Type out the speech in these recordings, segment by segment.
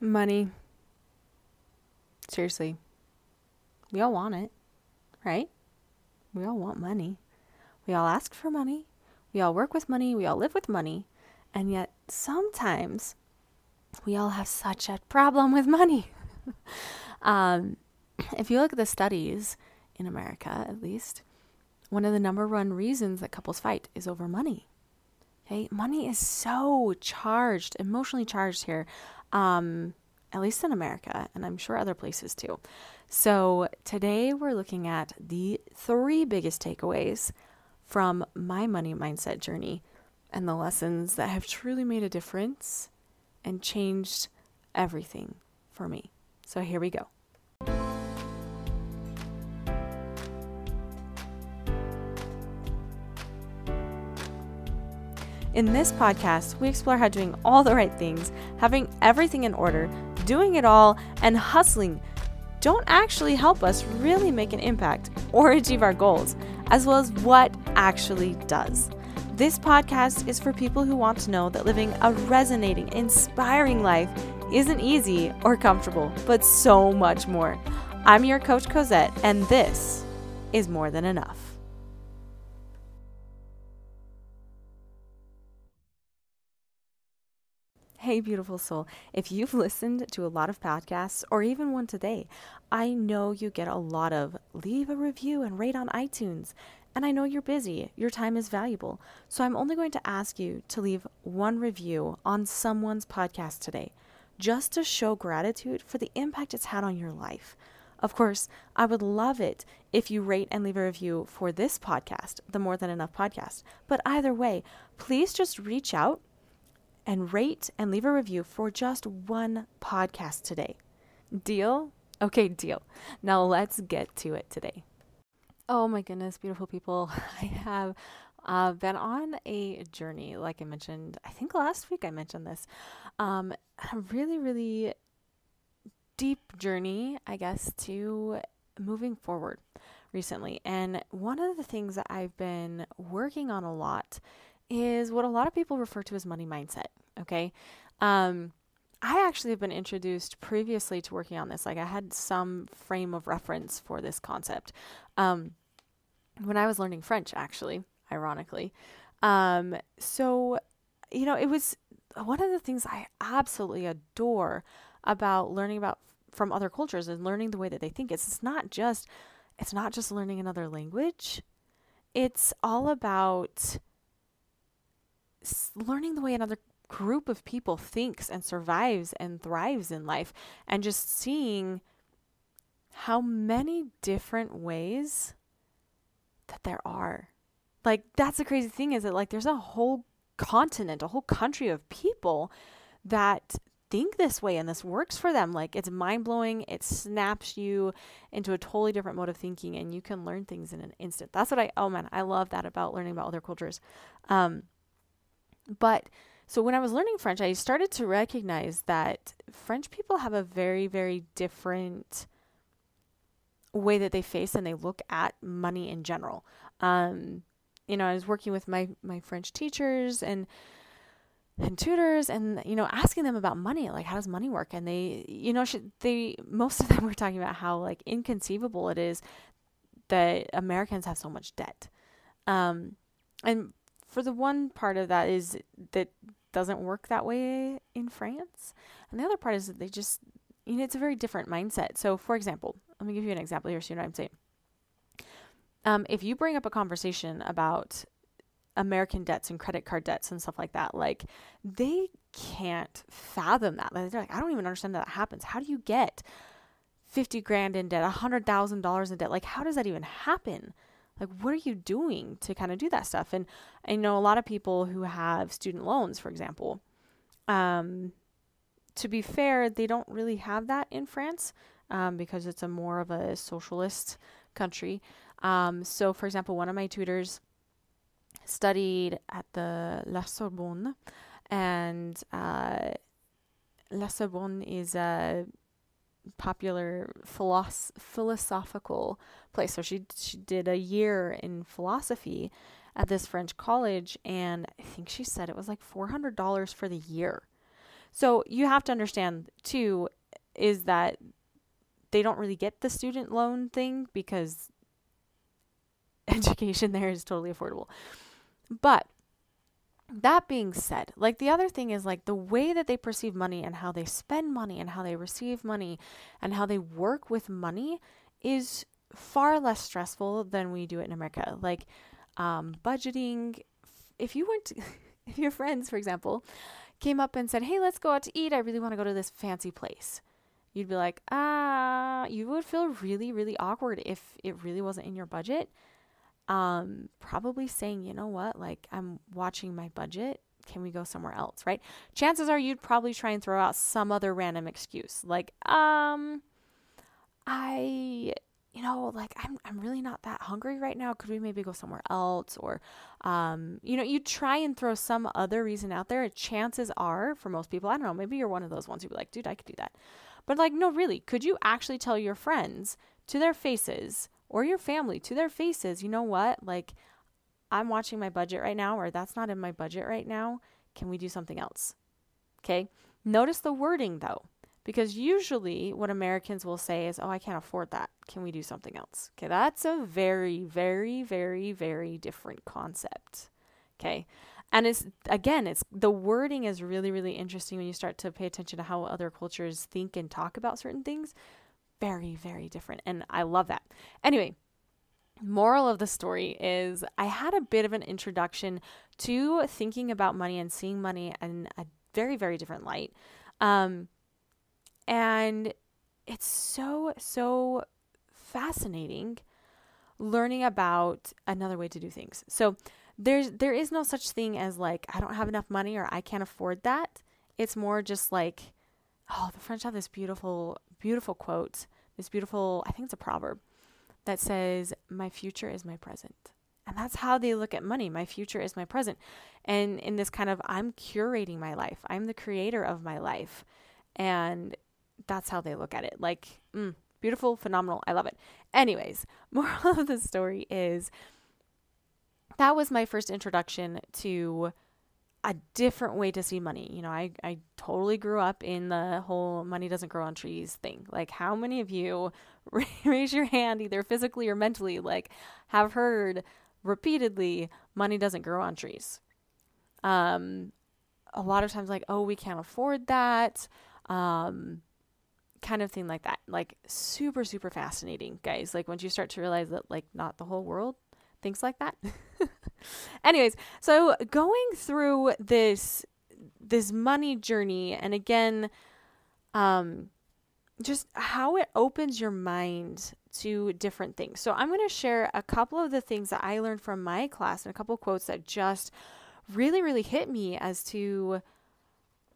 Money. Seriously. We all want it, right? We all want money. We all ask for money. We all work with money. We all live with money. And yet, sometimes we all have such a problem with money. um, if you look at the studies in America, at least, one of the number one reasons that couples fight is over money. Okay, money is so charged, emotionally charged here, um, at least in America, and I'm sure other places too. So today we're looking at the three biggest takeaways from my money mindset journey and the lessons that have truly made a difference and changed everything for me. So here we go. In this podcast, we explore how doing all the right things, having everything in order, doing it all, and hustling don't actually help us really make an impact or achieve our goals, as well as what actually does. This podcast is for people who want to know that living a resonating, inspiring life isn't easy or comfortable, but so much more. I'm your coach Cosette, and this is more than enough. Hey, beautiful soul. If you've listened to a lot of podcasts or even one today, I know you get a lot of leave a review and rate on iTunes. And I know you're busy, your time is valuable. So I'm only going to ask you to leave one review on someone's podcast today, just to show gratitude for the impact it's had on your life. Of course, I would love it if you rate and leave a review for this podcast, the More Than Enough podcast. But either way, please just reach out and rate and leave a review for just one podcast today. Deal? Okay, deal. Now let's get to it today. Oh my goodness, beautiful people. I have uh, been on a journey, like I mentioned, I think last week I mentioned this. Um, a really, really deep journey, I guess, to moving forward recently. And one of the things that I've been working on a lot is what a lot of people refer to as money mindset. Okay. Um, I actually have been introduced previously to working on this. Like I had some frame of reference for this concept. Um, when I was learning French, actually, ironically. Um, so, you know, it was one of the things I absolutely adore about learning about from other cultures and learning the way that they think. It's, it's not just it's not just learning another language. It's all about learning the way another group of people thinks and survives and thrives in life and just seeing how many different ways that there are. Like that's the crazy thing is that like there's a whole continent, a whole country of people that think this way and this works for them. Like it's mind blowing. It snaps you into a totally different mode of thinking and you can learn things in an instant. That's what I, oh man, I love that about learning about other cultures. Um, but so when I was learning French, I started to recognize that French people have a very, very different way that they face and they look at money in general. Um, you know, I was working with my my French teachers and and tutors and you know asking them about money like how does money work and they you know should, they most of them were talking about how like inconceivable it is that Americans have so much debt um and for the one part of that is that doesn't work that way in France. And the other part is that they just, you know, it's a very different mindset. So, for example, let me give you an example here know what I'm saying. Um, if you bring up a conversation about American debts and credit card debts and stuff like that, like they can't fathom that. They're like, I don't even understand that, that happens. How do you get 50 grand in debt, $100,000 in debt? Like, how does that even happen? Like what are you doing to kind of do that stuff? And i know a lot of people who have student loans for example um, to be fair they don't really have that in france um, because it's a more of a socialist country. Um, so for example one of my tutors studied at the la sorbonne and uh, la sorbonne is a popular philosoph- philosophical place. So she she did a year in philosophy at this French college, and I think she said it was like four hundred dollars for the year. So you have to understand too is that they don't really get the student loan thing because education there is totally affordable. But that being said, like the other thing is like the way that they perceive money and how they spend money and how they receive money and how they work with money is far less stressful than we do it in America. Like um, budgeting, if you went, if your friends, for example, came up and said, "Hey, let's go out to eat. I really want to go to this fancy place." You'd be like, "Ah," you would feel really, really awkward if it really wasn't in your budget um, probably saying, you know what, like I'm watching my budget. Can we go somewhere else, right? Chances are you'd probably try and throw out some other random excuse, like, um, I, you know, like I'm, I'm really not that hungry right now. Could we maybe go somewhere else? Or, um, you know, you try and throw some other reason out there. Chances are, for most people, I don't know, maybe you're one of those ones who'd be like, dude, I could do that. But like, no, really, could you actually tell your friends to their faces or your family to their faces, you know what? Like, I'm watching my budget right now, or that's not in my budget right now. Can we do something else? Okay. Notice the wording though, because usually what Americans will say is, Oh, I can't afford that. Can we do something else? Okay. That's a very, very, very, very different concept. Okay. And it's again, it's the wording is really, really interesting when you start to pay attention to how other cultures think and talk about certain things very, very different. And I love that. Anyway, moral of the story is I had a bit of an introduction to thinking about money and seeing money in a very, very different light. Um, and it's so, so fascinating learning about another way to do things. So there's there is no such thing as like I don't have enough money or I can't afford that. It's more just like oh, the French have this beautiful beautiful quote, this beautiful, I think it's a proverb that says, My future is my present. And that's how they look at money. My future is my present. And in this kind of, I'm curating my life, I'm the creator of my life. And that's how they look at it. Like, mm, beautiful, phenomenal. I love it. Anyways, moral of the story is that was my first introduction to a different way to see money. You know, I, I totally grew up in the whole money doesn't grow on trees thing. Like, how many of you raise your hand, either physically or mentally, like, have heard repeatedly money doesn't grow on trees? Um, a lot of times, like, oh, we can't afford that. Um, kind of thing like that. Like, super, super fascinating, guys. Like, once you start to realize that, like, not the whole world thinks like that. Anyways, so going through this this money journey and again um just how it opens your mind to different things. So I'm going to share a couple of the things that I learned from my class and a couple quotes that just really really hit me as to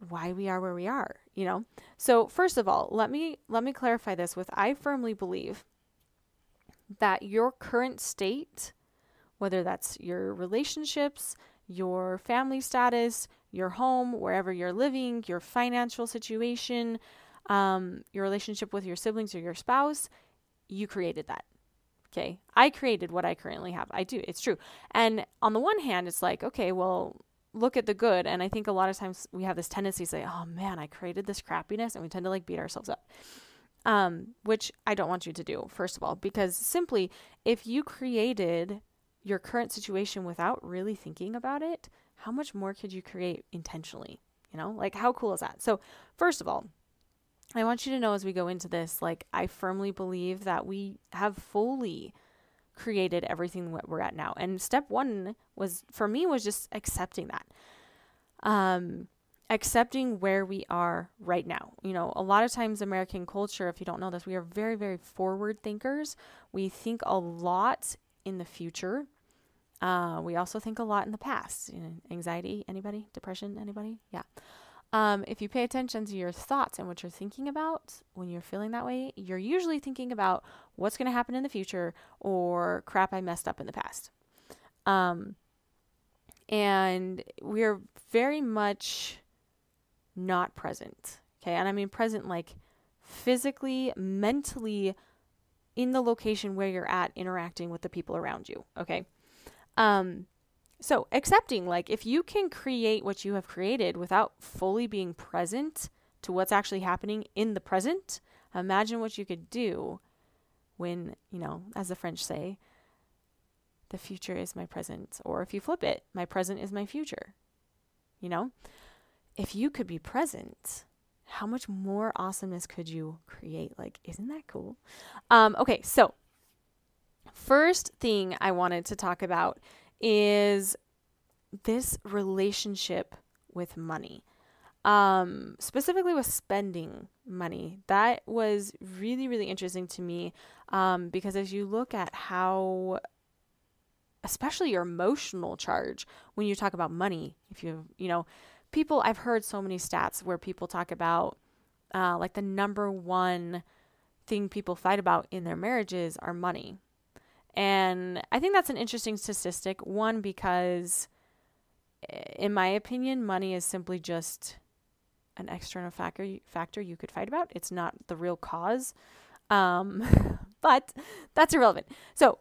why we are where we are, you know. So first of all, let me let me clarify this with I firmly believe that your current state whether that's your relationships, your family status, your home, wherever you're living, your financial situation, um, your relationship with your siblings or your spouse, you created that. Okay. I created what I currently have. I do. It's true. And on the one hand, it's like, okay, well, look at the good. And I think a lot of times we have this tendency to say, oh man, I created this crappiness. And we tend to like beat ourselves up. Um, which I don't want you to do, first of all, because simply if you created your current situation without really thinking about it, how much more could you create intentionally? You know, like how cool is that? So, first of all, I want you to know as we go into this, like, I firmly believe that we have fully created everything that we're at now. And step one was, for me, was just accepting that. Um, accepting where we are right now. You know, a lot of times American culture, if you don't know this, we are very, very forward thinkers. We think a lot in the future. Uh, we also think a lot in the past. You know, anxiety, anybody? Depression, anybody? Yeah. Um, if you pay attention to your thoughts and what you're thinking about when you're feeling that way, you're usually thinking about what's going to happen in the future or crap I messed up in the past. Um, and we're very much not present. Okay. And I mean present like physically, mentally in the location where you're at interacting with the people around you. Okay. Um, So, accepting, like, if you can create what you have created without fully being present to what's actually happening in the present, imagine what you could do when, you know, as the French say, the future is my present. Or if you flip it, my present is my future. You know? If you could be present, how much more awesomeness could you create? Like, isn't that cool? Um, okay, so first thing I wanted to talk about is this relationship with money. Um, specifically with spending money. That was really, really interesting to me um, because as you look at how, especially your emotional charge when you talk about money, if you, you know, people, I've heard so many stats where people talk about uh, like the number one thing people fight about in their marriages are money. And I think that's an interesting statistic. One, because in my opinion, money is simply just an external factor factor you could fight about. It's not the real cause. Um, but that's irrelevant. So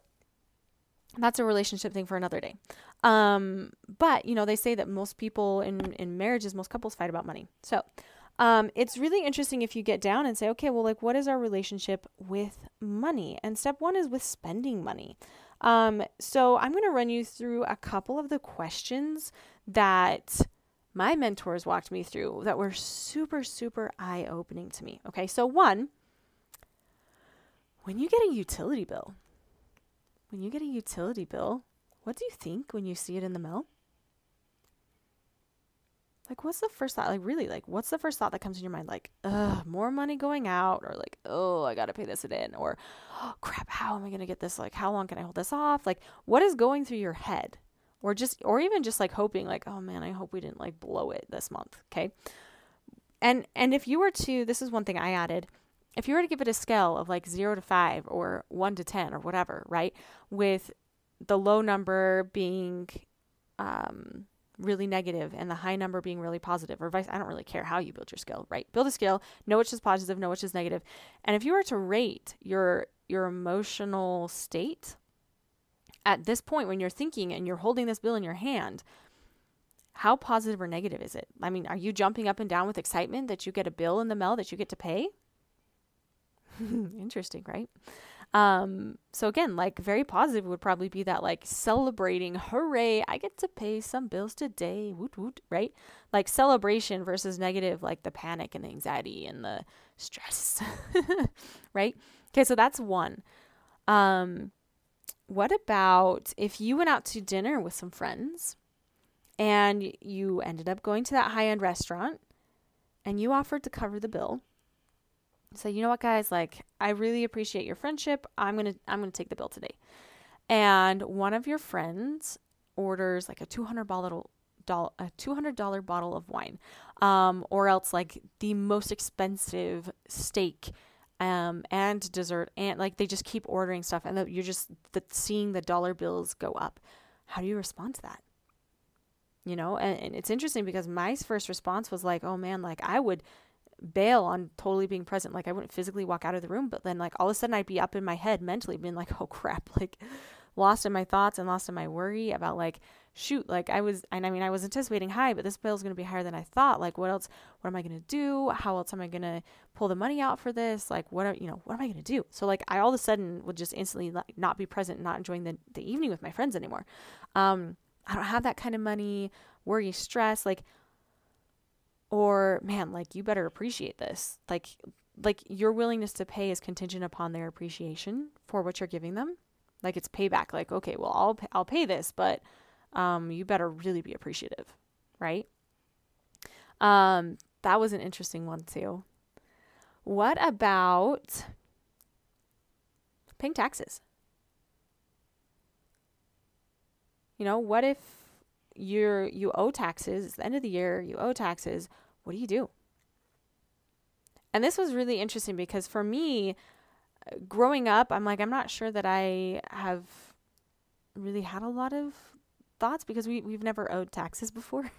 that's a relationship thing for another day. Um, but you know, they say that most people in in marriages, most couples fight about money. So um, it's really interesting if you get down and say, okay, well, like, what is our relationship with money? And step one is with spending money. Um, so I'm going to run you through a couple of the questions that my mentors walked me through that were super, super eye opening to me. Okay, so one, when you get a utility bill, when you get a utility bill, what do you think when you see it in the mail? Like what's the first thought? Like really like what's the first thought that comes in your mind? Like ugh more money going out or like oh i gotta pay this in or oh crap how am i gonna get this? Like how long can i hold this off? Like what is going through your head? Or just or even just like hoping like oh man i hope we didn't like blow it this month okay? And and if you were to this is one thing i added if you were to give it a scale of like 0 to 5 or 1 to 10 or whatever right with the low number being um really negative and the high number being really positive or vice I don't really care how you build your skill, right? Build a skill, know which is positive, know which is negative. And if you were to rate your your emotional state at this point when you're thinking and you're holding this bill in your hand, how positive or negative is it? I mean, are you jumping up and down with excitement that you get a bill in the mail that you get to pay? Interesting, right? Um, so again, like very positive would probably be that like celebrating, hooray, I get to pay some bills today, woot woot, right? Like celebration versus negative, like the panic and the anxiety and the stress, right? Okay, so that's one. Um, what about if you went out to dinner with some friends and you ended up going to that high end restaurant and you offered to cover the bill? Say, you know what, guys, like I really appreciate your friendship. I'm gonna I'm gonna take the bill today. And one of your friends orders like a two hundred bottle a two hundred dollar bottle of wine, um, or else like the most expensive steak, um, and dessert, and like they just keep ordering stuff, and the, you're just the, seeing the dollar bills go up. How do you respond to that? You know, and, and it's interesting because my first response was like, oh man, like I would bail on totally being present. Like I wouldn't physically walk out of the room, but then like all of a sudden I'd be up in my head mentally being like, oh crap, like lost in my thoughts and lost in my worry about like, shoot, like I was, and I mean, I was anticipating high, but this bill is going to be higher than I thought. Like what else, what am I going to do? How else am I going to pull the money out for this? Like what, are, you know, what am I going to do? So like I all of a sudden would just instantly like, not be present, not enjoying the, the evening with my friends anymore. Um, I don't have that kind of money, worry, stress, like or man like you better appreciate this. Like like your willingness to pay is contingent upon their appreciation for what you're giving them. Like it's payback. Like okay well I'll pay, I'll pay this but um you better really be appreciative right? Um that was an interesting one too. What about paying taxes? You know what if you're you owe taxes it's the end of the year you owe taxes what do you do? And this was really interesting because for me, growing up, I'm like, I'm not sure that I have really had a lot of thoughts because we, we've never owed taxes before.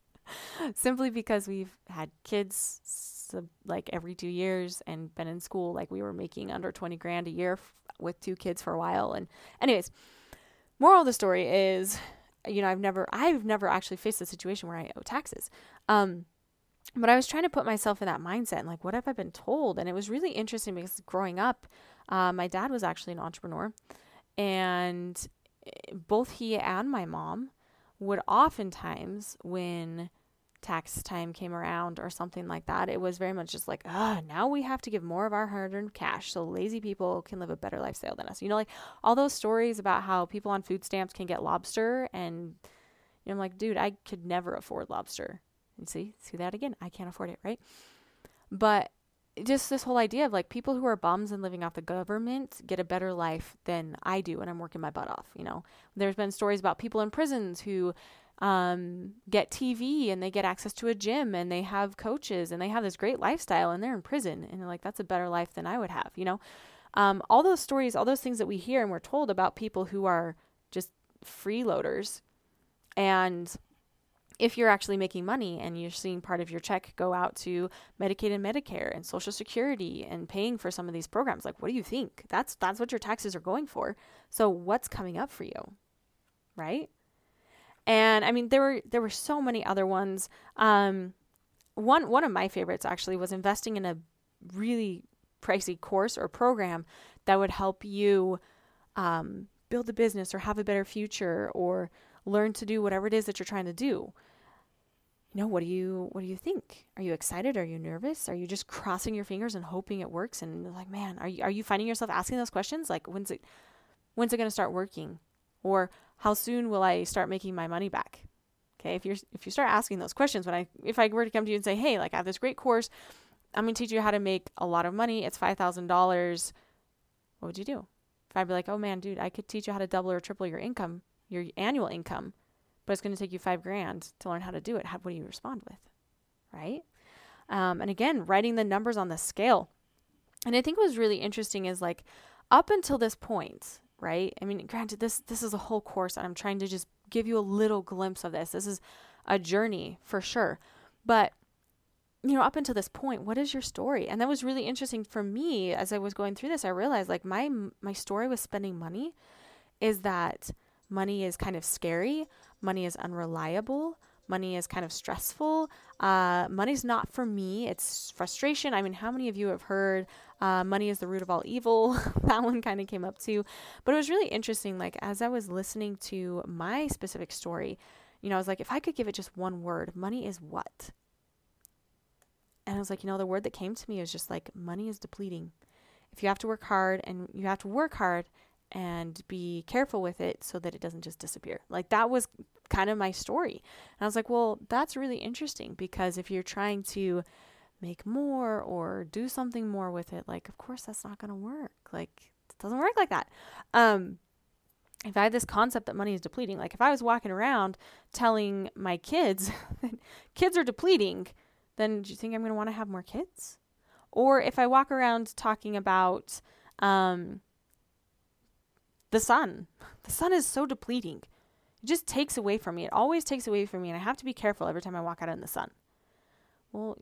Simply because we've had kids so, like every two years and been in school. Like we were making under 20 grand a year f- with two kids for a while. And, anyways, moral of the story is you know, I've never, I've never actually faced a situation where I owe taxes. Um, but I was trying to put myself in that mindset and like, what have I been told? And it was really interesting because growing up, uh, my dad was actually an entrepreneur, and eh, both he and my mom would oftentimes, when tax time came around or something like that, it was very much just like, ah, now we have to give more of our hard earned cash so lazy people can live a better lifestyle than us. You know, like all those stories about how people on food stamps can get lobster and you know, I'm like, dude, I could never afford lobster. You see, see that again. I can't afford it, right? But just this whole idea of like people who are bums and living off the government get a better life than I do and I'm working my butt off, you know. There's been stories about people in prisons who um, get TV and they get access to a gym and they have coaches and they have this great lifestyle and they're in prison and they're like that's a better life than I would have, you know. Um, all those stories, all those things that we hear and we're told about people who are just freeloaders and if you're actually making money and you're seeing part of your check go out to Medicaid and Medicare and Social Security and paying for some of these programs, like what do you think? That's that's what your taxes are going for. So what's coming up for you? Right? And I mean there were there were so many other ones. Um, one one of my favorites actually was investing in a really pricey course or program that would help you um, build a business or have a better future or learn to do whatever it is that you're trying to do. You know what do you what do you think? Are you excited? Are you nervous? Are you just crossing your fingers and hoping it works? And like man are you are you finding yourself asking those questions? Like when's it when's it going to start working? Or how soon will i start making my money back okay if you're if you start asking those questions when i if i were to come to you and say hey like i have this great course i'm to teach you how to make a lot of money it's $5000 what would you do if i'd be like oh man dude i could teach you how to double or triple your income your annual income but it's to take you five grand to learn how to do it. How, what do you respond with? Right? Um, and again, writing the numbers on the scale. And I think what was really interesting is like up until this point, right? I mean, granted, this this is a whole course, and I'm trying to just give you a little glimpse of this. This is a journey for sure. But you know, up until this point, what is your story? And that was really interesting for me as I was going through this. I realized like my my story with spending money is that money is kind of scary, money is unreliable, money is kind of stressful. Uh, money's not for me. It's frustration. I mean, how many of you have heard uh, money is the root of all evil? that one kind of came up too. But it was really interesting. Like, as I was listening to my specific story, you know, I was like, if I could give it just one word, money is what? And I was like, you know, the word that came to me is just like, money is depleting. If you have to work hard and you have to work hard and be careful with it so that it doesn't just disappear. Like that was kind of my story. And I was like, well, that's really interesting because if you're trying to make more or do something more with it, like of course that's not going to work. Like it doesn't work like that. Um if I had this concept that money is depleting, like if I was walking around telling my kids that kids are depleting, then do you think I'm going to want to have more kids? Or if I walk around talking about um, the sun. The sun is so depleting. It just takes away from me. It always takes away from me, and I have to be careful every time I walk out in the sun. Well,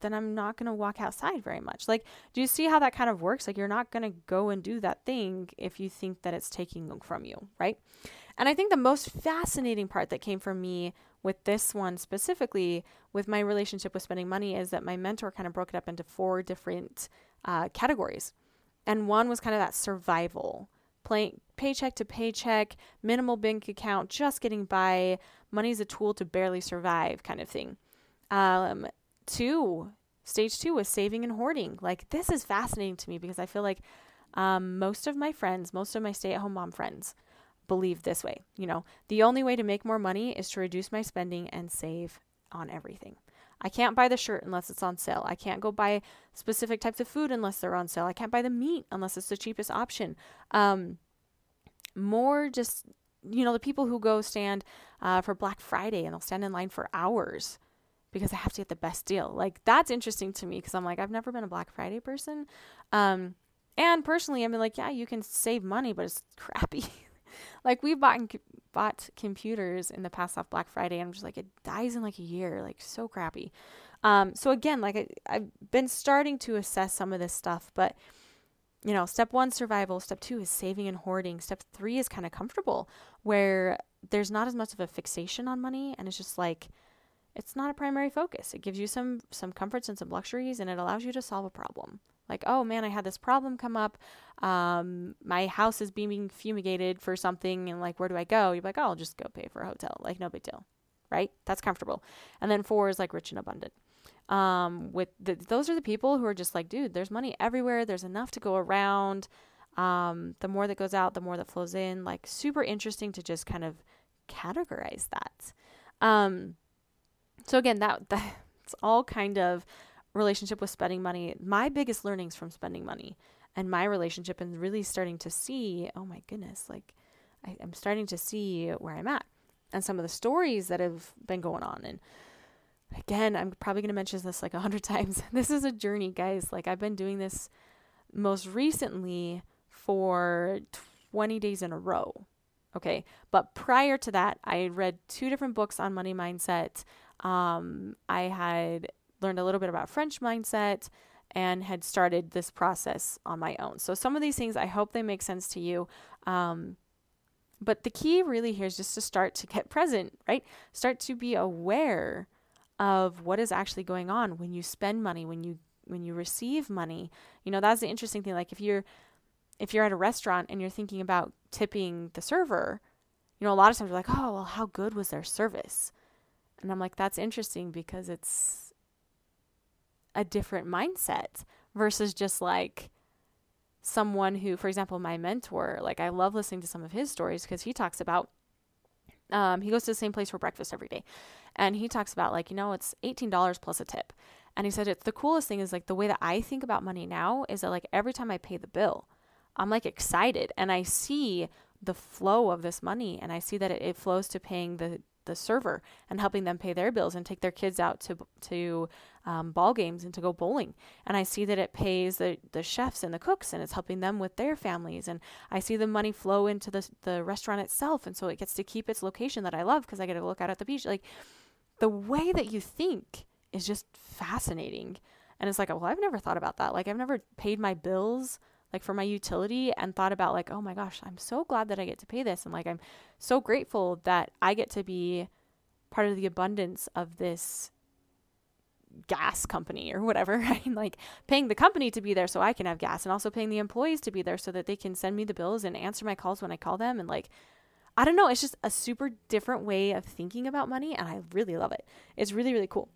then I'm not going to walk outside very much. Like, do you see how that kind of works? Like, you're not going to go and do that thing if you think that it's taking from you, right? And I think the most fascinating part that came from me with this one specifically, with my relationship with spending money, is that my mentor kind of broke it up into four different uh, categories. And one was kind of that survival play, paycheck to paycheck, minimal bank account, just getting by, money's a tool to barely survive kind of thing. Um, two, stage two was saving and hoarding. Like, this is fascinating to me because I feel like um, most of my friends, most of my stay at home mom friends, believe this way. You know, the only way to make more money is to reduce my spending and save on everything. I can't buy the shirt unless it's on sale. I can't go buy specific types of food unless they're on sale. I can't buy the meat unless it's the cheapest option. Um, more just, you know, the people who go stand uh, for Black Friday and they'll stand in line for hours because they have to get the best deal. Like that's interesting to me because I'm like, I've never been a Black Friday person. Um, and personally, I'm like, yeah, you can save money, but it's crappy. Like we've bought bought computers in the past off Black Friday, and I'm just like, it dies in like a year, like so crappy. Um, so again, like I, I've been starting to assess some of this stuff, but you know, step one, survival. Step two is saving and hoarding. Step three is kind of comfortable, where there's not as much of a fixation on money, and it's just like it's not a primary focus. It gives you some some comforts and some luxuries, and it allows you to solve a problem. Like, oh man, I had this problem come up. Um, my house is being fumigated for something, and like, where do I go? You're like, oh, I'll just go pay for a hotel. Like, no big deal, right? That's comfortable. And then four is like rich and abundant um, with the, those are the people who are just like, dude, there's money everywhere. There's enough to go around. Um, the more that goes out, the more that flows in. Like super interesting to just kind of categorize that. Um, so again, that that's all kind of relationship with spending money. My biggest learnings from spending money and my relationship and really starting to see, oh my goodness, like I, I'm starting to see where I'm at and some of the stories that have been going on and again, I'm probably going to mention this like a hundred times. This is a journey, guys. Like I've been doing this most recently for 20 days in a row. Okay. But prior to that, I read two different books on money mindset. Um, I had learned a little bit about French mindset and had started this process on my own. So some of these things, I hope they make sense to you. Um, but the key really here is just to start to get present, right? Start to be aware of what is actually going on when you spend money, when you when you receive money. You know, that's the interesting thing. Like if you're if you're at a restaurant and you're thinking about tipping the server, you know, a lot of times you're like, oh, well, how good was their service? And I'm like, that's interesting because it's a different mindset versus just like someone who, for example, my mentor, like I love listening to some of his stories because he talks about um, he goes to the same place for breakfast every day. And he talks about, like, you know, it's $18 plus a tip. And he said, it's the coolest thing is like the way that I think about money now is that, like, every time I pay the bill, I'm like excited and I see the flow of this money and I see that it, it flows to paying the the server and helping them pay their bills and take their kids out to to um, ball games and to go bowling. And I see that it pays the the chefs and the cooks and it's helping them with their families. And I see the money flow into the the restaurant itself, and so it gets to keep its location that I love because I get to look out at the beach. Like the way that you think is just fascinating. And it's like, well, I've never thought about that. Like I've never paid my bills like for my utility and thought about like oh my gosh i'm so glad that i get to pay this. And like i'm so grateful that i get to be part of the abundance of this gas company or whatever right? Like paying the company to be there so i can have gas and also paying the employees to be there so that they can send me the bills and answer my calls when i call them. And like i don't know it's just a super different way of thinking about money and i really love it. It's really really cool.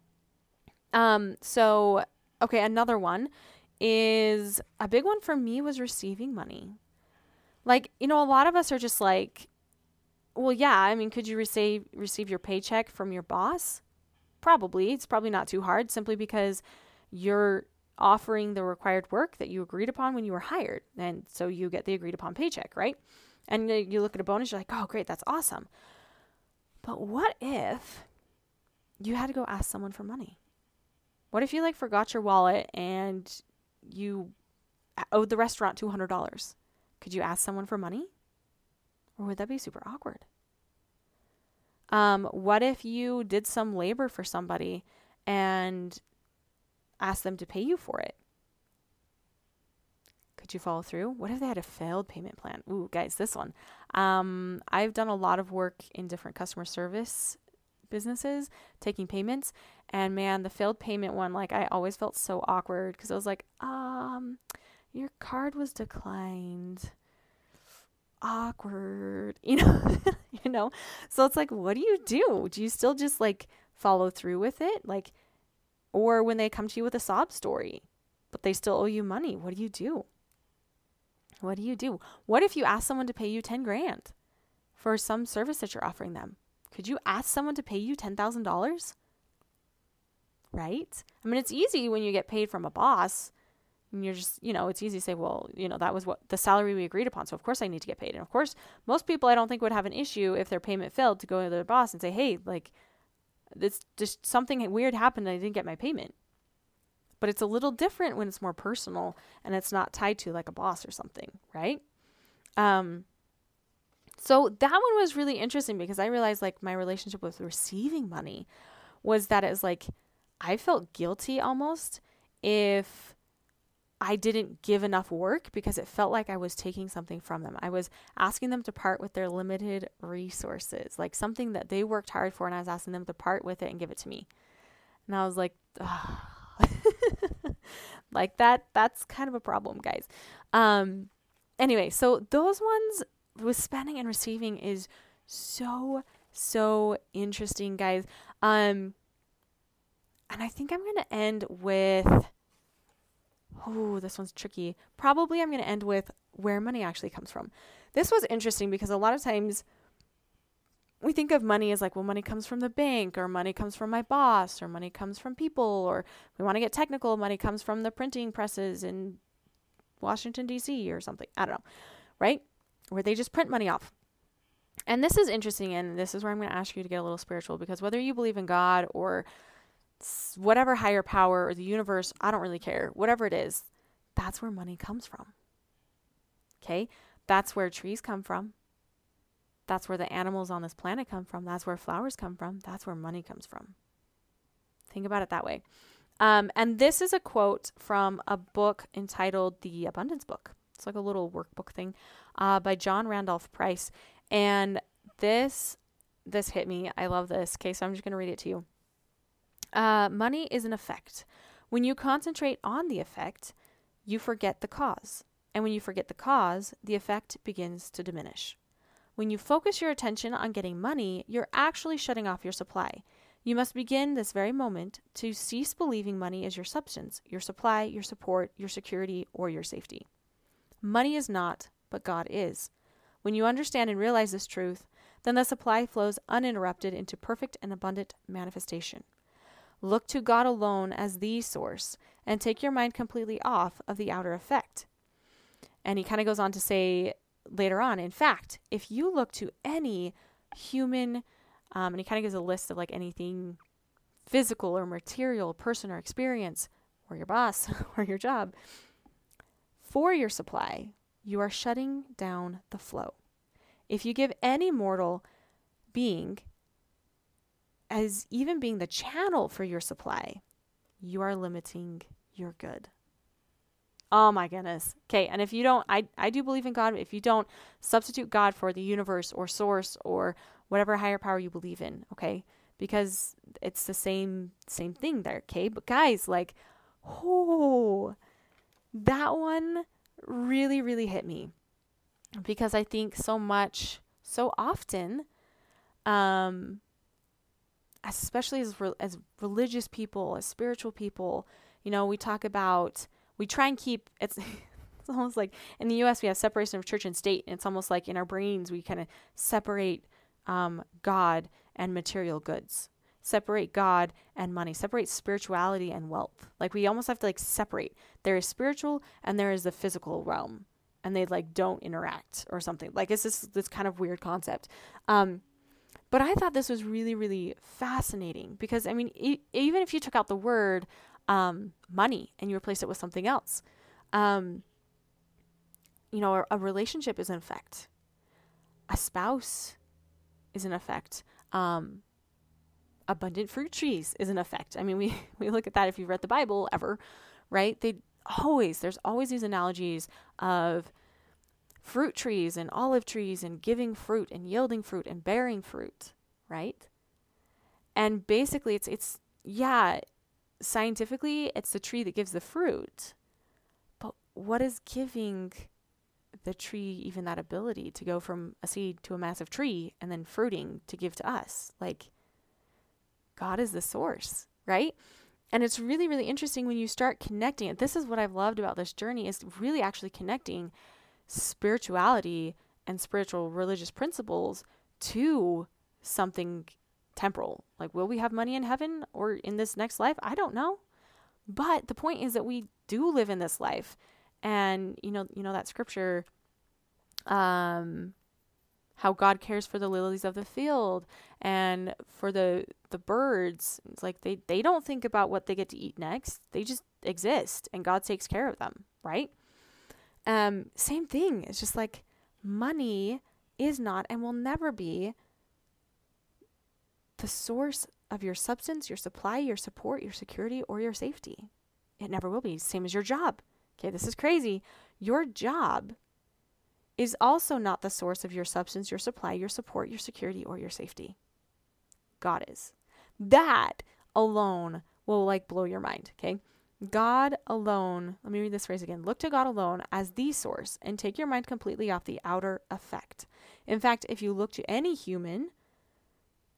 Um so okay another one is a big one for me was receiving money. Like, you know, a lot of us are just like, well, yeah, I mean, could you receive receive your paycheck from your boss? Probably. It's probably not too hard simply because you're offering the required work that you agreed upon when you were hired. And so you get the agreed upon paycheck, right? And you look at a bonus, you're like, oh, great, that's awesome. But what if you had to go ask someone for money? What if you like forgot your wallet and you owed the restaurant $200. Could you ask someone for money? Or would that be super awkward? Um, what if you did some labor for somebody and asked them to pay you for it? Could you follow through? What if they had a failed payment plan? Ooh, guys, this one. Um, I've done a lot of work in different customer service businesses taking payments and man the failed payment one like i always felt so awkward because i was like um your card was declined. Awkward you know you know? So it's like what do you do? Do you still just like follow through with it? Like or when they come to you with a sob story but they still owe you money what do you do? What do you do? What if you ask someone to pay you 10 grand for some service that you're offering them? Could you ask someone to pay you $10,000? Right? I mean, it's easy when you get paid from a boss and you're just, you know, it's easy to say, well, you know, that was what the salary we agreed upon. So, of course, I need to get paid. And of course, most people I don't think would have an issue if their payment failed to go to their boss and say, hey, like, it's just something weird happened and I didn't get my payment. But it's a little different when it's more personal and it's not tied to like a boss or something, right? Um, so that one was really interesting because I realized like my relationship with receiving money was that it was like I felt guilty almost if I didn't give enough work because it felt like I was taking something from them. I was asking them to part with their limited resources, like something that they worked hard for, and I was asking them to part with it and give it to me. And I was like, like that, that's kind of a problem, guys. Um, anyway, so those ones with spending and receiving is so, so interesting, guys. Um, and I think I'm going to end with oh, this one's tricky. Probably I'm going to end with where money actually comes from. This was interesting because a lot of times we think of money as like, well, money comes from the bank, or money comes from my boss, or money comes from people, or we want to get technical, money comes from the printing presses in Washington, D.C., or something. I don't know, right? Where they just print money off. And this is interesting, and this is where I'm going to ask you to get a little spiritual because whether you believe in God or whatever higher power or the universe, I don't really care. Whatever it is, that's where money comes from. Okay? That's where trees come from. That's where the animals on this planet come from. That's where flowers come from. That's where money comes from. Think about it that way. Um, and this is a quote from a book entitled The Abundance Book. It's like a little workbook thing uh, by John Randolph Price. And this this hit me. I love this. Okay, so I'm just going to read it to you. Uh, money is an effect. When you concentrate on the effect, you forget the cause. And when you forget the cause, the effect begins to diminish. When you focus your attention on getting money, you're actually shutting off your supply. You must begin this very moment to cease believing money is your substance, your supply, your support, your security, or your safety. Money is not, but God is. When you understand and realize this truth, then the supply flows uninterrupted into perfect and abundant manifestation. Look to God alone as the source and take your mind completely off of the outer effect. And he kind of goes on to say later on, in fact, if you look to any human, um, and he kind of gives a list of like anything physical or material, person or experience, or your boss or your job, for your supply, you are shutting down the flow. If you give any mortal being as even being the channel for your supply, you are limiting your good. Oh my goodness. Okay, and if you don't I I do believe in God, if you don't substitute God for the universe or source or whatever higher power you believe in, okay? Because it's the same same thing there, okay? But guys, like oh, that one really really hit me. Because I think so much so often um especially as re- as religious people, as spiritual people, you know, we talk about we try and keep it's it's almost like in the U.S. we have separation of church and state. And it's almost like in our brains we kind of separate um, God and material goods, separate God and money, separate spirituality and wealth. Like we almost have to like separate. There is spiritual and there is the physical realm, and they like don't interact or something. Like it's this this kind of weird concept. Um, but I thought this was really, really fascinating because, I mean, e- even if you took out the word um, money and you replaced it with something else, um, you know, a, a, relationship is in effect, a spouse is in effect, um, abundant fruit trees is in effect. I mean, we, we look at that if you've read the Bible ever, right? They always, there's always these analogies of fruit trees and olive trees and giving fruit and yielding fruit and bearing fruit, right? And basically it's it's yeah, scientifically it's the tree that gives the fruit. But what is giving the tree even that ability to go from a seed to a massive tree and then fruiting to give to us? Like God is the source, right? And it's really, really interesting when you start connecting it. This is what I've loved about this journey is really actually connecting spirituality and spiritual religious principles to something temporal. Like, will we have money in heaven or in this next life? I don't know. But the point is that we do live in this life. And you know, you know that scripture, um, how God cares for the lilies of the field and for the the birds. It's like they, they don't think about what they get to eat next. They just exist and God takes care of them, right? Um, same thing. It's just like money is not and will never be the source of your substance, your supply, your support, your security, or your safety. It never will be. Same as your job. Okay, this is crazy. Your job is also not the source of your substance, your supply, your support, your security, or your safety. God is. That alone will like blow your mind, okay? God alone, let me read this phrase again. Look to God alone as the source and take your mind completely off the outer effect. In fact, if you look to any human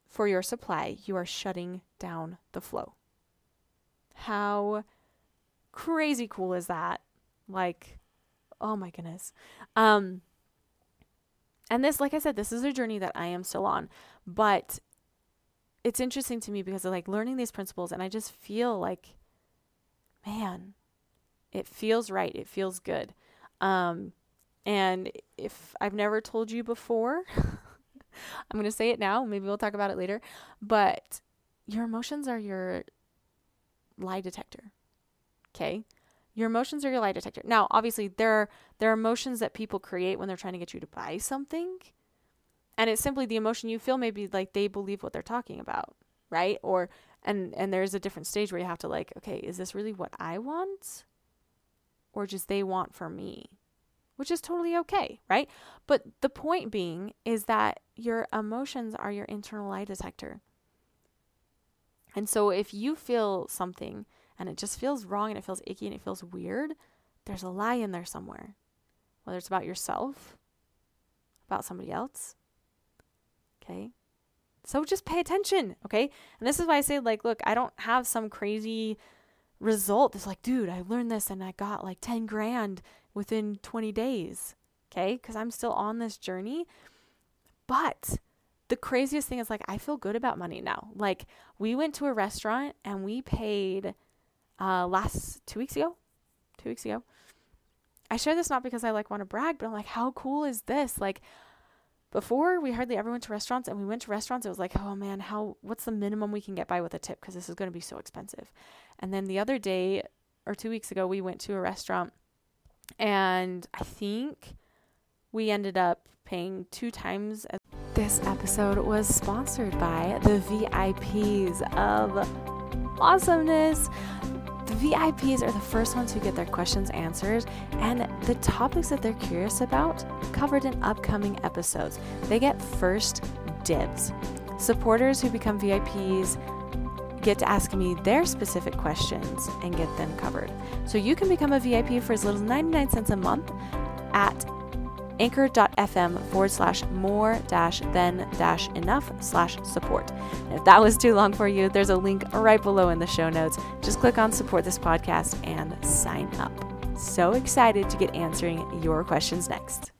for your supply, you are shutting down the flow. How crazy cool is that? Like, oh my goodness. Um, and this, like I said, this is a journey that I am still on, but it's interesting to me because of like learning these principles, and I just feel like, man, it feels right. It feels good. Um, and if I've never told you before, I'm going to say it now. Maybe we'll talk about it later. But your emotions are your lie detector. Okay? Your emotions are your lie detector. Now, obviously, there are there are emotions that people create when they're trying to get you to buy something. And it's simply the emotion you feel maybe like they believe what they're talking about, right? Or and and there's a different stage where you have to like, okay, is this really what I want? Or just they want for me? Which is totally okay, right? But the point being is that your emotions are your internal lie detector. And so if you feel something and it just feels wrong and it feels icky and it feels weird, there's a lie in there somewhere. Whether it's about yourself, about somebody else. Okay? So just pay attention, okay? And this is why I say, like, look, I don't have some crazy result. It's like, dude, I learned this and I got like 10 grand within 20 days, okay? Because I'm still on this journey. But the craziest thing is, like, I feel good about money now. Like, we went to a restaurant and we paid uh, last two weeks ago. Two weeks ago. I share this not because I like want to brag, but I'm like, how cool is this? Like, before we hardly ever went to restaurants, and we went to restaurants, it was like, oh man, how? What's the minimum we can get by with a tip? Because this is going to be so expensive. And then the other day, or two weeks ago, we went to a restaurant, and I think we ended up paying two times as. This episode was sponsored by the VIPs of awesomeness. VIPs are the first ones who get their questions answered and the topics that they're curious about covered in upcoming episodes. They get first dibs. Supporters who become VIPs get to ask me their specific questions and get them covered. So you can become a VIP for as little as 99 cents a month at anchor.fm forward slash more dash than dash enough slash support. And if that was too long for you, there's a link right below in the show notes. Just click on support this podcast and sign up. So excited to get answering your questions next.